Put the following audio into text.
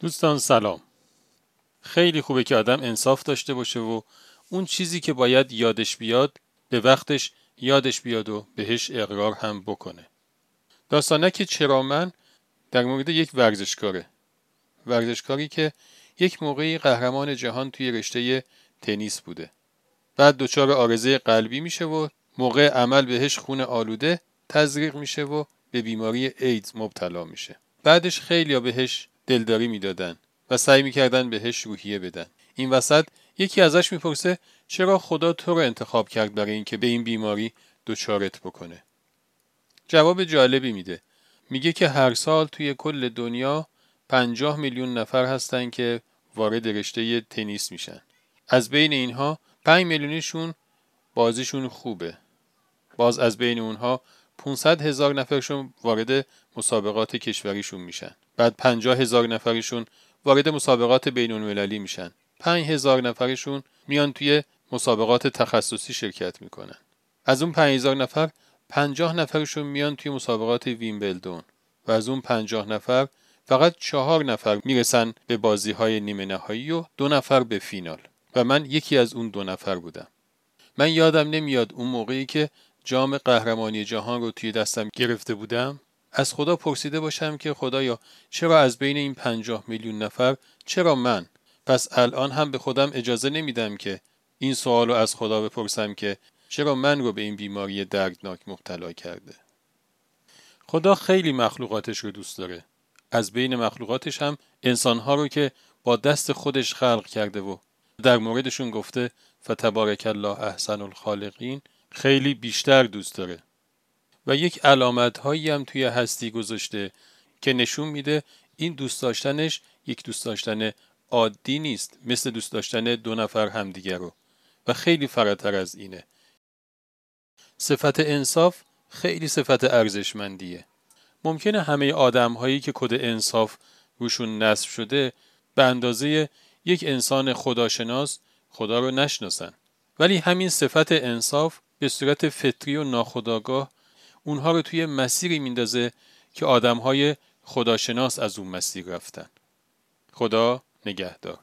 دوستان سلام. خیلی خوبه که آدم انصاف داشته باشه و اون چیزی که باید یادش بیاد به وقتش یادش بیاد و بهش اقرار هم بکنه. داستانه که چرا من در مورد یک ورزشکاره. ورزشکاری که یک موقعی قهرمان جهان توی رشته تنیس بوده. بعد دچار آرزه قلبی میشه و موقع عمل بهش خون آلوده تزریق میشه و به بیماری ایدز مبتلا میشه. بعدش خیلی بهش دلداری می‌دادن و سعی می‌کردن بهش روحیه بدن. این وسط یکی ازش می‌پرسه چرا خدا تو رو انتخاب کرد برای اینکه به این بیماری دچارت بکنه. جواب جالبی میده. میگه که هر سال توی کل دنیا پنجاه میلیون نفر هستن که وارد رشته تنیس میشن. از بین اینها 5 میلیونشون بازیشون خوبه. باز از بین اونها 500 هزار نفرشون وارد مسابقات کشوریشون میشن. بعد 50 هزار نفرشون وارد مسابقات بین المللی میشن. 5 هزار نفرشون میان توی مسابقات تخصصی شرکت می‌کنن. از اون 5 هزار نفر 50 نفرشون میان توی مسابقات ویمبلدون و از اون 50 نفر فقط چهار نفر می‌رسن به بازی های نیمه نهایی و دو نفر به فینال. و من یکی از اون دو نفر بودم. من یادم نمیاد اون موقعی که جام قهرمانی جهان رو توی دستم گرفته بودم از خدا پرسیده باشم که خدایا چرا از بین این پنجاه میلیون نفر چرا من؟ پس الان هم به خودم اجازه نمیدم که این سوال رو از خدا بپرسم که چرا من رو به این بیماری دردناک مبتلا کرده؟ خدا خیلی مخلوقاتش رو دوست داره. از بین مخلوقاتش هم انسانها رو که با دست خودش خلق کرده و در موردشون گفته فتبارک الله احسن الخالقین خیلی بیشتر دوست داره. و یک علامت هایی هم توی هستی گذاشته که نشون میده این دوست داشتنش یک دوست داشتن عادی نیست مثل دوست داشتن دو نفر همدیگر رو. و خیلی فراتر از اینه. صفت انصاف خیلی صفت ارزشمندیه. ممکنه همه آدم هایی که کد انصاف روشون نصب شده به اندازه یک انسان خداشناس خدا رو نشناسن. ولی همین صفت انصاف به صورت فطری و ناخداگاه اونها رو توی مسیری میندازه که آدمهای خداشناس از اون مسیر رفتن. خدا نگهدار.